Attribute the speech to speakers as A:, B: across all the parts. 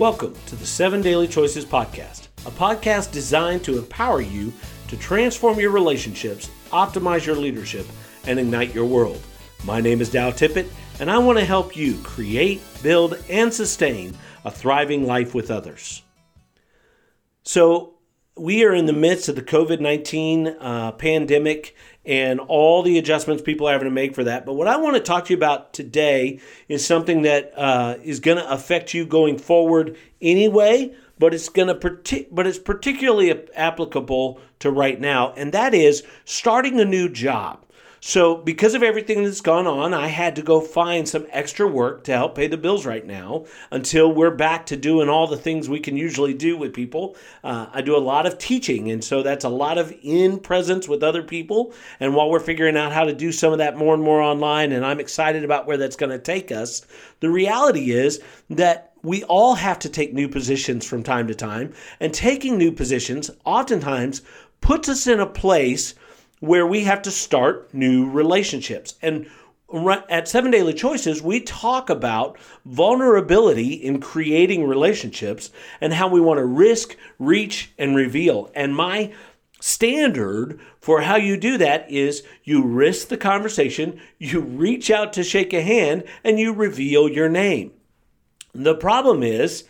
A: Welcome to the Seven Daily Choices Podcast, a podcast designed to empower you to transform your relationships, optimize your leadership, and ignite your world. My name is Dow Tippett, and I want to help you create, build, and sustain a thriving life with others. So, we are in the midst of the COVID 19 uh, pandemic and all the adjustments people are having to make for that. But what I want to talk to you about today is something that uh, is going to affect you going forward anyway, but it's going to but it's particularly applicable to right now, and that is starting a new job. So, because of everything that's gone on, I had to go find some extra work to help pay the bills right now until we're back to doing all the things we can usually do with people. Uh, I do a lot of teaching, and so that's a lot of in presence with other people. And while we're figuring out how to do some of that more and more online, and I'm excited about where that's going to take us, the reality is that we all have to take new positions from time to time, and taking new positions oftentimes puts us in a place where we have to start new relationships. And at Seven Daily Choices, we talk about vulnerability in creating relationships and how we want to risk, reach, and reveal. And my standard for how you do that is you risk the conversation, you reach out to shake a hand, and you reveal your name. The problem is,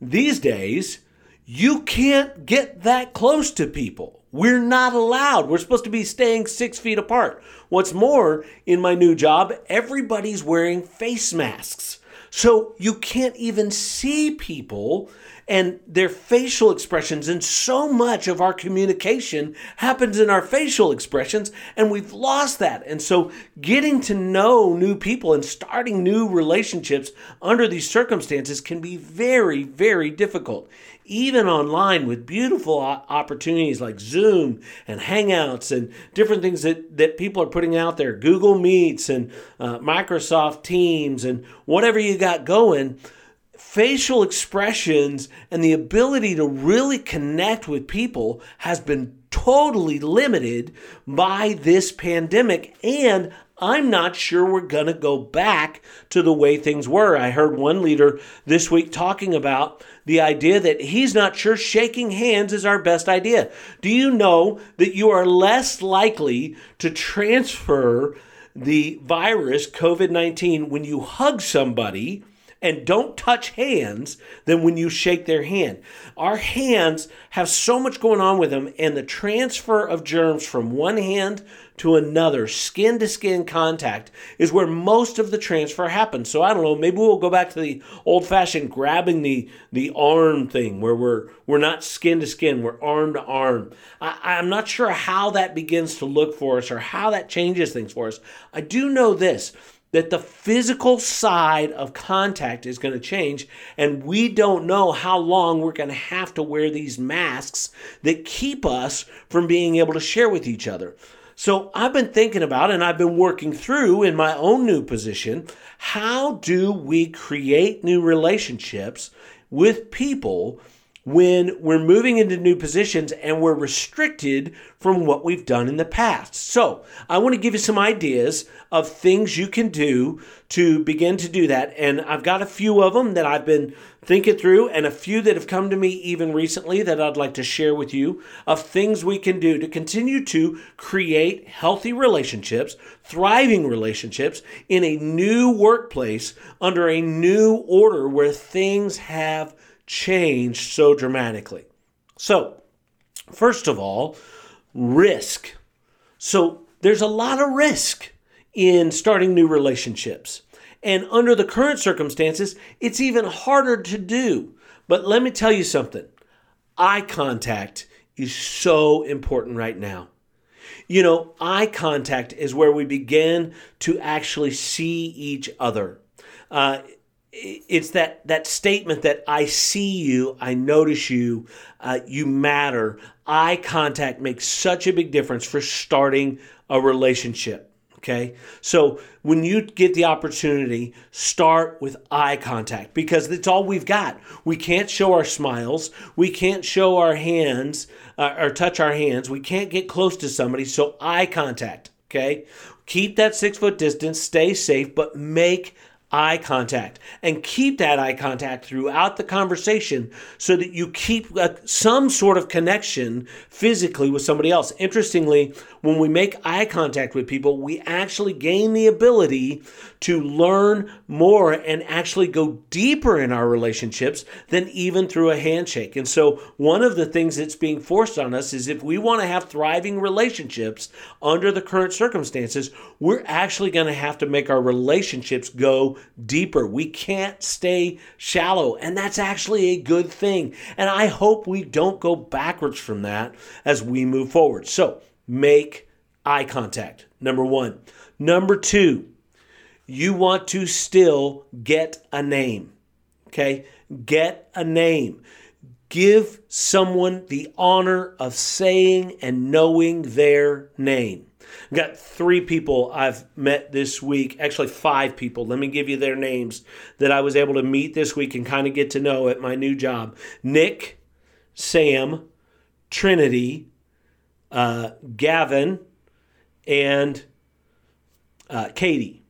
A: these days, you can't get that close to people. We're not allowed. We're supposed to be staying six feet apart. What's more, in my new job, everybody's wearing face masks. So you can't even see people and their facial expressions. And so much of our communication happens in our facial expressions, and we've lost that. And so getting to know new people and starting new relationships under these circumstances can be very, very difficult even online with beautiful opportunities like Zoom and Hangouts and different things that, that people are putting out there, Google Meets and uh, Microsoft Teams and whatever you got going. Facial expressions and the ability to really connect with people has been totally limited by this pandemic. And I'm not sure we're going to go back to the way things were. I heard one leader this week talking about the idea that he's not sure shaking hands is our best idea. Do you know that you are less likely to transfer the virus, COVID 19, when you hug somebody? And don't touch hands than when you shake their hand. Our hands have so much going on with them, and the transfer of germs from one hand to another, skin to skin contact, is where most of the transfer happens. So I don't know, maybe we'll go back to the old fashioned grabbing the, the arm thing where we're, we're not skin to skin, we're arm to arm. I, I'm not sure how that begins to look for us or how that changes things for us. I do know this that the physical side of contact is going to change, and we don't know how long we're going to have to wear these masks that keep us from being able to share with each other. So I've been thinking about and I've been working through in my own new position how do we create new relationships with people when we're moving into new positions and we're restricted from what we've done in the past. So, I want to give you some ideas of things you can do to begin to do that. And I've got a few of them that I've been thinking through, and a few that have come to me even recently that I'd like to share with you of things we can do to continue to create healthy relationships, thriving relationships in a new workplace under a new order where things have changed so dramatically. So, first of all, risk. So, there's a lot of risk in starting new relationships. And under the current circumstances, it's even harder to do. But let me tell you something eye contact is so important right now. You know, eye contact is where we begin to actually see each other. Uh, it's that that statement that I see you, I notice you, uh, you matter. Eye contact makes such a big difference for starting a relationship. Okay, so when you get the opportunity, start with eye contact because it's all we've got. We can't show our smiles, we can't show our hands uh, or touch our hands, we can't get close to somebody. So, eye contact. Okay, keep that six foot distance, stay safe, but make eye contact and keep that eye contact throughout the conversation so that you keep a, some sort of connection physically with somebody else. Interestingly, when we make eye contact with people, we actually gain the ability to learn more and actually go deeper in our relationships than even through a handshake. And so, one of the things that's being forced on us is if we want to have thriving relationships under the current circumstances, we're actually going to have to make our relationships go deeper. We can't stay shallow, and that's actually a good thing. And I hope we don't go backwards from that as we move forward. So, make eye contact. Number one. Number two, you want to still get a name. Okay? Get a name. Give someone the honor of saying and knowing their name. Got three people I've met this week, actually, five people. Let me give you their names that I was able to meet this week and kind of get to know at my new job Nick, Sam, Trinity, uh, Gavin, and uh, Katie.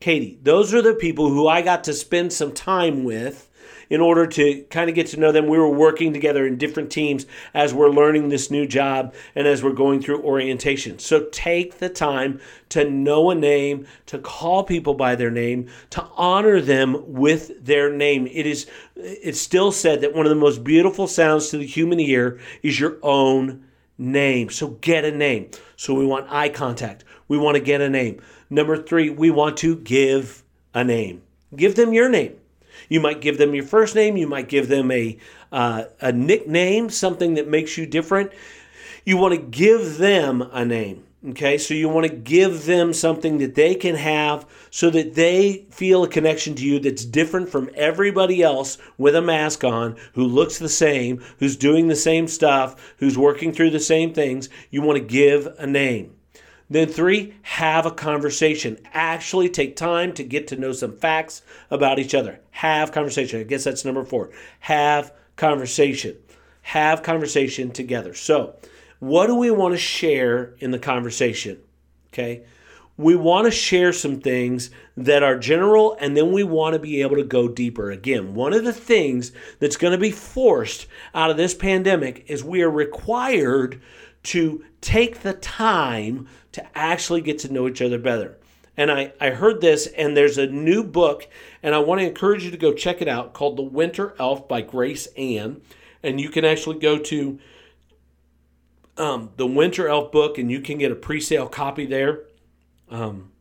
A: Katie. Those are the people who I got to spend some time with in order to kind of get to know them. We were working together in different teams as we're learning this new job and as we're going through orientation. So take the time to know a name, to call people by their name, to honor them with their name. It is it's still said that one of the most beautiful sounds to the human ear is your own name. So get a name. So we want eye contact. We want to get a name. Number 3, we want to give a name. Give them your name. You might give them your first name. You might give them a uh, a nickname, something that makes you different. You want to give them a name. Okay, so you want to give them something that they can have so that they feel a connection to you that's different from everybody else with a mask on who looks the same, who's doing the same stuff, who's working through the same things. You want to give a name. Then, three, have a conversation. Actually take time to get to know some facts about each other. Have conversation. I guess that's number four. Have conversation. Have conversation together. So, what do we want to share in the conversation? Okay. We want to share some things that are general and then we want to be able to go deeper. Again, one of the things that's going to be forced out of this pandemic is we are required to take the time to actually get to know each other better. And I, I heard this, and there's a new book, and I want to encourage you to go check it out called The Winter Elf by Grace Ann. And you can actually go to um, the Winter Elf book, and you can get a pre sale copy there. Um,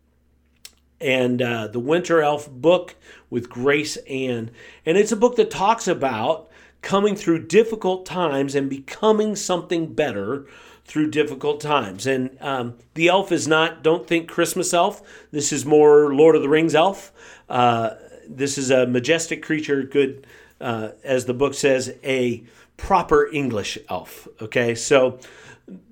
A: and uh, the Winter Elf book with Grace Ann. And it's a book that talks about coming through difficult times and becoming something better through difficult times. And um, the elf is not, don't think Christmas elf. This is more Lord of the Rings elf. Uh, this is a majestic creature, good, uh, as the book says, a proper English elf. Okay, so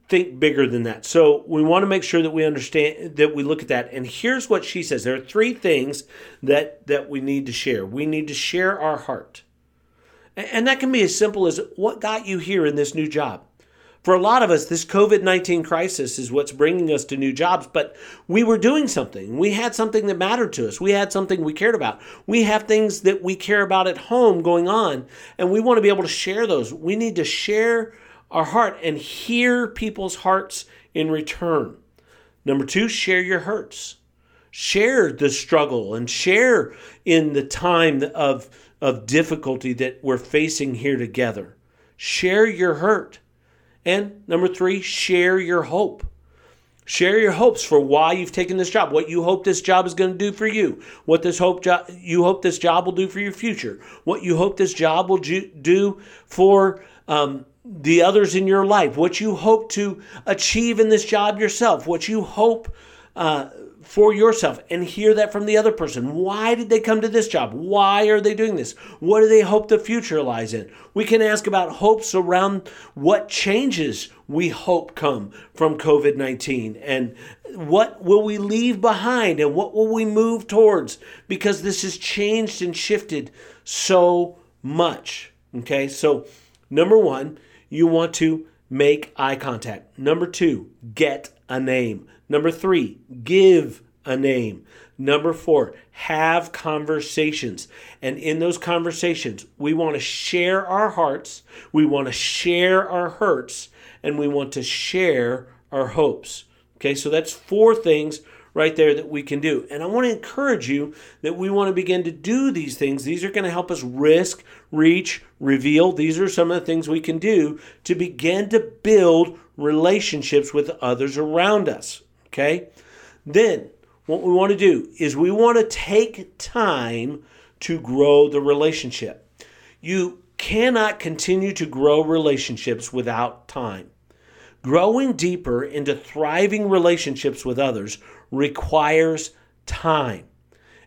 A: think bigger than that. So we want to make sure that we understand that we look at that. And here's what she says: there are three things that that we need to share. We need to share our heart, and that can be as simple as what got you here in this new job. For a lot of us, this COVID 19 crisis is what's bringing us to new jobs, but we were doing something. We had something that mattered to us. We had something we cared about. We have things that we care about at home going on, and we want to be able to share those. We need to share our heart and hear people's hearts in return. Number two, share your hurts. Share the struggle and share in the time of, of difficulty that we're facing here together. Share your hurt. And number three, share your hope. Share your hopes for why you've taken this job, what you hope this job is going to do for you, what this hope jo- you hope this job will do for your future, what you hope this job will ju- do for um, the others in your life, what you hope to achieve in this job yourself, what you hope uh, for yourself and hear that from the other person. Why did they come to this job? Why are they doing this? What do they hope the future lies in? We can ask about hopes around what changes we hope come from COVID 19 and what will we leave behind and what will we move towards because this has changed and shifted so much. Okay, so number one, you want to make eye contact. Number two, get a name. Number three, give a name. Number four, have conversations. And in those conversations, we want to share our hearts, we want to share our hurts, and we want to share our hopes. Okay, so that's four things right there that we can do. And I want to encourage you that we want to begin to do these things. These are going to help us risk, reach, reveal. These are some of the things we can do to begin to build relationships with others around us. Okay? Then, what we want to do is we want to take time to grow the relationship. You cannot continue to grow relationships without time. Growing deeper into thriving relationships with others requires time.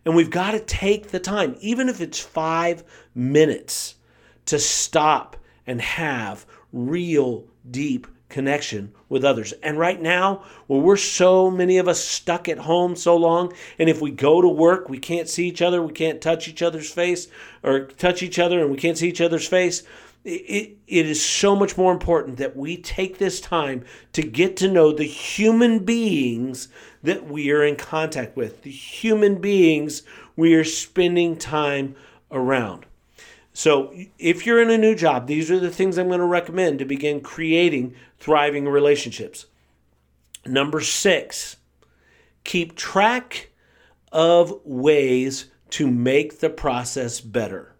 A: And we've got to take the time, even if it's five minutes, to stop and have real, deep connection with others. And right now, where we're so many of us stuck at home so long, and if we go to work, we can't see each other, we can't touch each other's face, or touch each other and we can't see each other's face, it, it is so much more important that we take this time to get to know the human beings that we are in contact with, the human beings we are spending time around. So, if you're in a new job, these are the things I'm going to recommend to begin creating thriving relationships. Number six, keep track of ways to make the process better.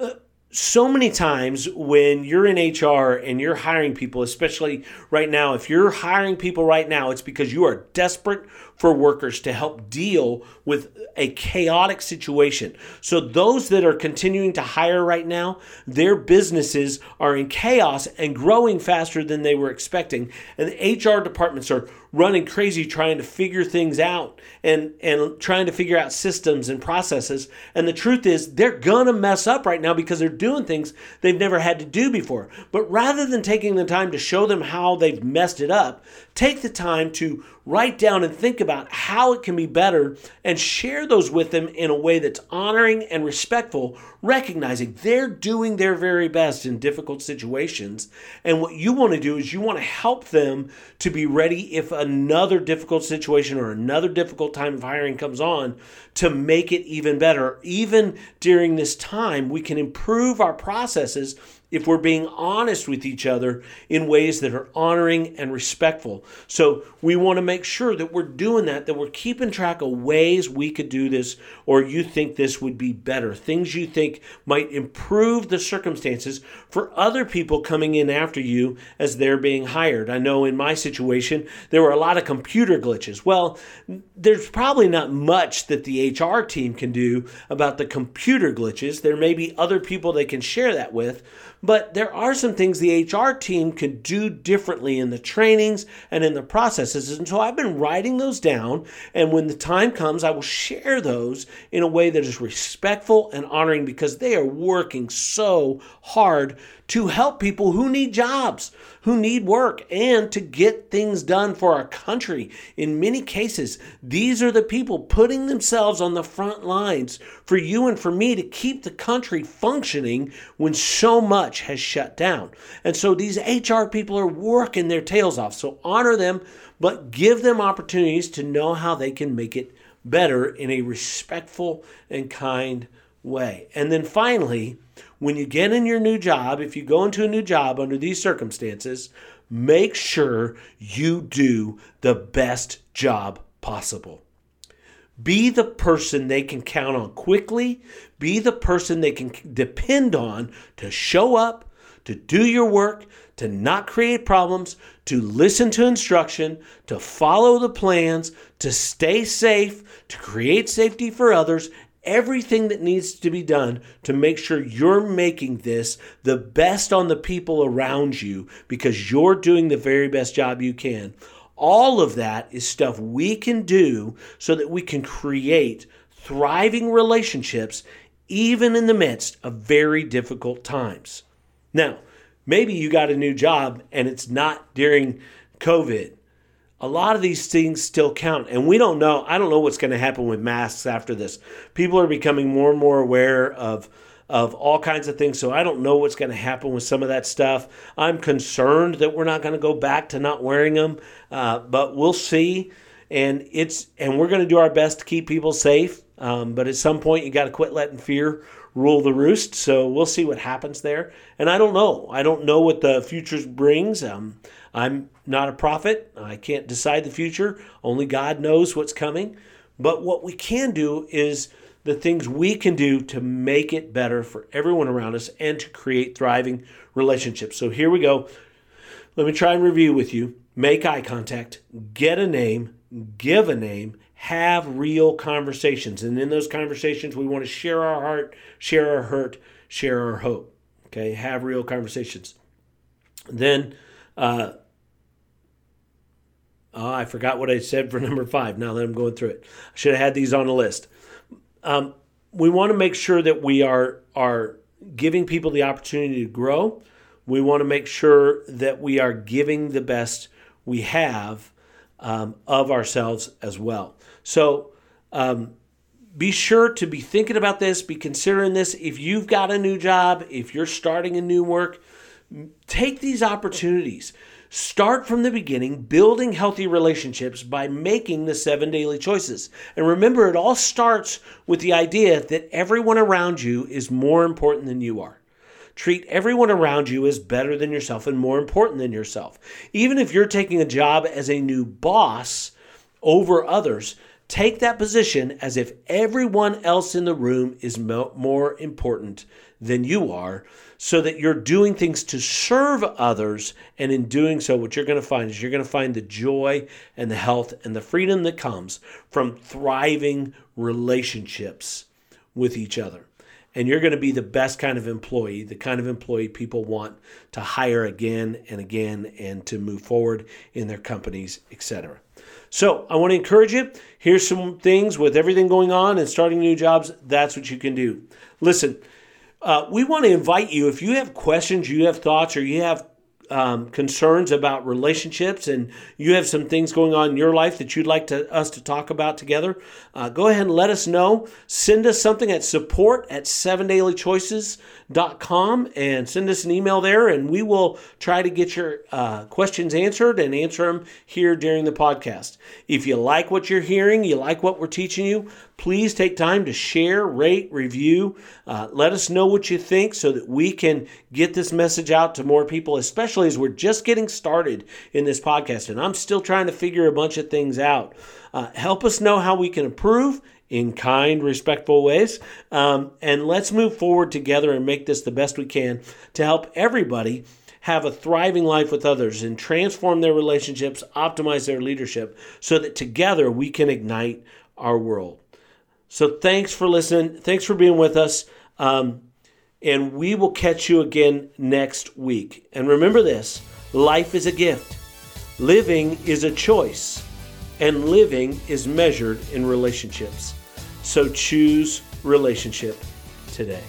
A: Uh, so many times when you're in HR and you're hiring people, especially right now, if you're hiring people right now, it's because you are desperate for workers to help deal with a chaotic situation. So, those that are continuing to hire right now, their businesses are in chaos and growing faster than they were expecting. And the HR departments are running crazy trying to figure things out and and trying to figure out systems and processes and the truth is they're gonna mess up right now because they're doing things they've never had to do before but rather than taking the time to show them how they've messed it up take the time to write down and think about how it can be better and share those with them in a way that's honoring and respectful, recognizing they're doing their very best in difficult situations. And what you want to do is you want to help them to be ready if another difficult situation or another difficult time of hiring comes on to make it even better. Even during this time, we can improve our processes if we're being honest with each other in ways that are honoring and respectful. So we want to make sure that we're doing that, that we're keeping track of ways we could do this, or you think this would be better, things you think might improve the circumstances for other people coming in after you as they're being hired. I know in my situation, there were a lot of computer glitches. Well, there's probably not much that the HR team can do about the computer glitches. There may be other people they can share that with. But there are some things the HR team could do differently in the trainings and in the processes. And so I've been writing those down. And when the time comes, I will share those in a way that is respectful and honoring because they are working so hard to help people who need jobs, who need work, and to get things done for our country. In many cases, these are the people putting themselves on the front lines for you and for me to keep the country functioning when so much has shut down. And so these HR people are working their tails off. So honor them, but give them opportunities to know how they can make it better in a respectful and kind way. And then finally, when you get in your new job, if you go into a new job under these circumstances, make sure you do the best job possible. Be the person they can count on quickly. Be the person they can depend on to show up, to do your work, to not create problems, to listen to instruction, to follow the plans, to stay safe, to create safety for others, everything that needs to be done to make sure you're making this the best on the people around you because you're doing the very best job you can. All of that is stuff we can do so that we can create thriving relationships even in the midst of very difficult times. Now, maybe you got a new job and it's not during COVID a lot of these things still count and we don't know i don't know what's going to happen with masks after this people are becoming more and more aware of of all kinds of things so i don't know what's going to happen with some of that stuff i'm concerned that we're not going to go back to not wearing them uh, but we'll see and it's and we're going to do our best to keep people safe. Um, but at some point, you got to quit letting fear rule the roost. So we'll see what happens there. And I don't know. I don't know what the future brings. Um, I'm not a prophet. I can't decide the future. Only God knows what's coming. But what we can do is the things we can do to make it better for everyone around us and to create thriving relationships. So here we go. Let me try and review with you. Make eye contact, get a name, give a name, have real conversations. And in those conversations, we want to share our heart, share our hurt, share our hope. Okay, have real conversations. Then, uh, oh, I forgot what I said for number five now that I'm going through it. I should have had these on the list. Um, we want to make sure that we are, are giving people the opportunity to grow. We want to make sure that we are giving the best we have um, of ourselves as well. So um, be sure to be thinking about this, be considering this. If you've got a new job, if you're starting a new work, take these opportunities. Start from the beginning, building healthy relationships by making the seven daily choices. And remember, it all starts with the idea that everyone around you is more important than you are. Treat everyone around you as better than yourself and more important than yourself. Even if you're taking a job as a new boss over others, take that position as if everyone else in the room is more important than you are so that you're doing things to serve others. And in doing so, what you're going to find is you're going to find the joy and the health and the freedom that comes from thriving relationships with each other and you're going to be the best kind of employee, the kind of employee people want to hire again and again and to move forward in their companies, etc. So, I want to encourage you. Here's some things with everything going on and starting new jobs. That's what you can do. Listen, uh, we want to invite you if you have questions, you have thoughts, or you have um, concerns about relationships and you have some things going on in your life that you'd like to, us to talk about together, uh, go ahead and let us know. Send us something at support at sevendailychoices.com and send us an email there, and we will try to get your uh, questions answered and answer them here during the podcast. If you like what you're hearing, you like what we're teaching you, please take time to share, rate, review. Uh, let us know what you think so that we can get this message out to more people, especially as we're just getting started in this podcast. And I'm still trying to figure a bunch of things out. Uh, help us know how we can improve in kind, respectful ways. Um, and let's move forward together and make this the best we can to help everybody have a thriving life with others and transform their relationships, optimize their leadership, so that together we can ignite our world. So thanks for listening. Thanks for being with us. Um, and we will catch you again next week. And remember this life is a gift, living is a choice, and living is measured in relationships. So choose relationship today.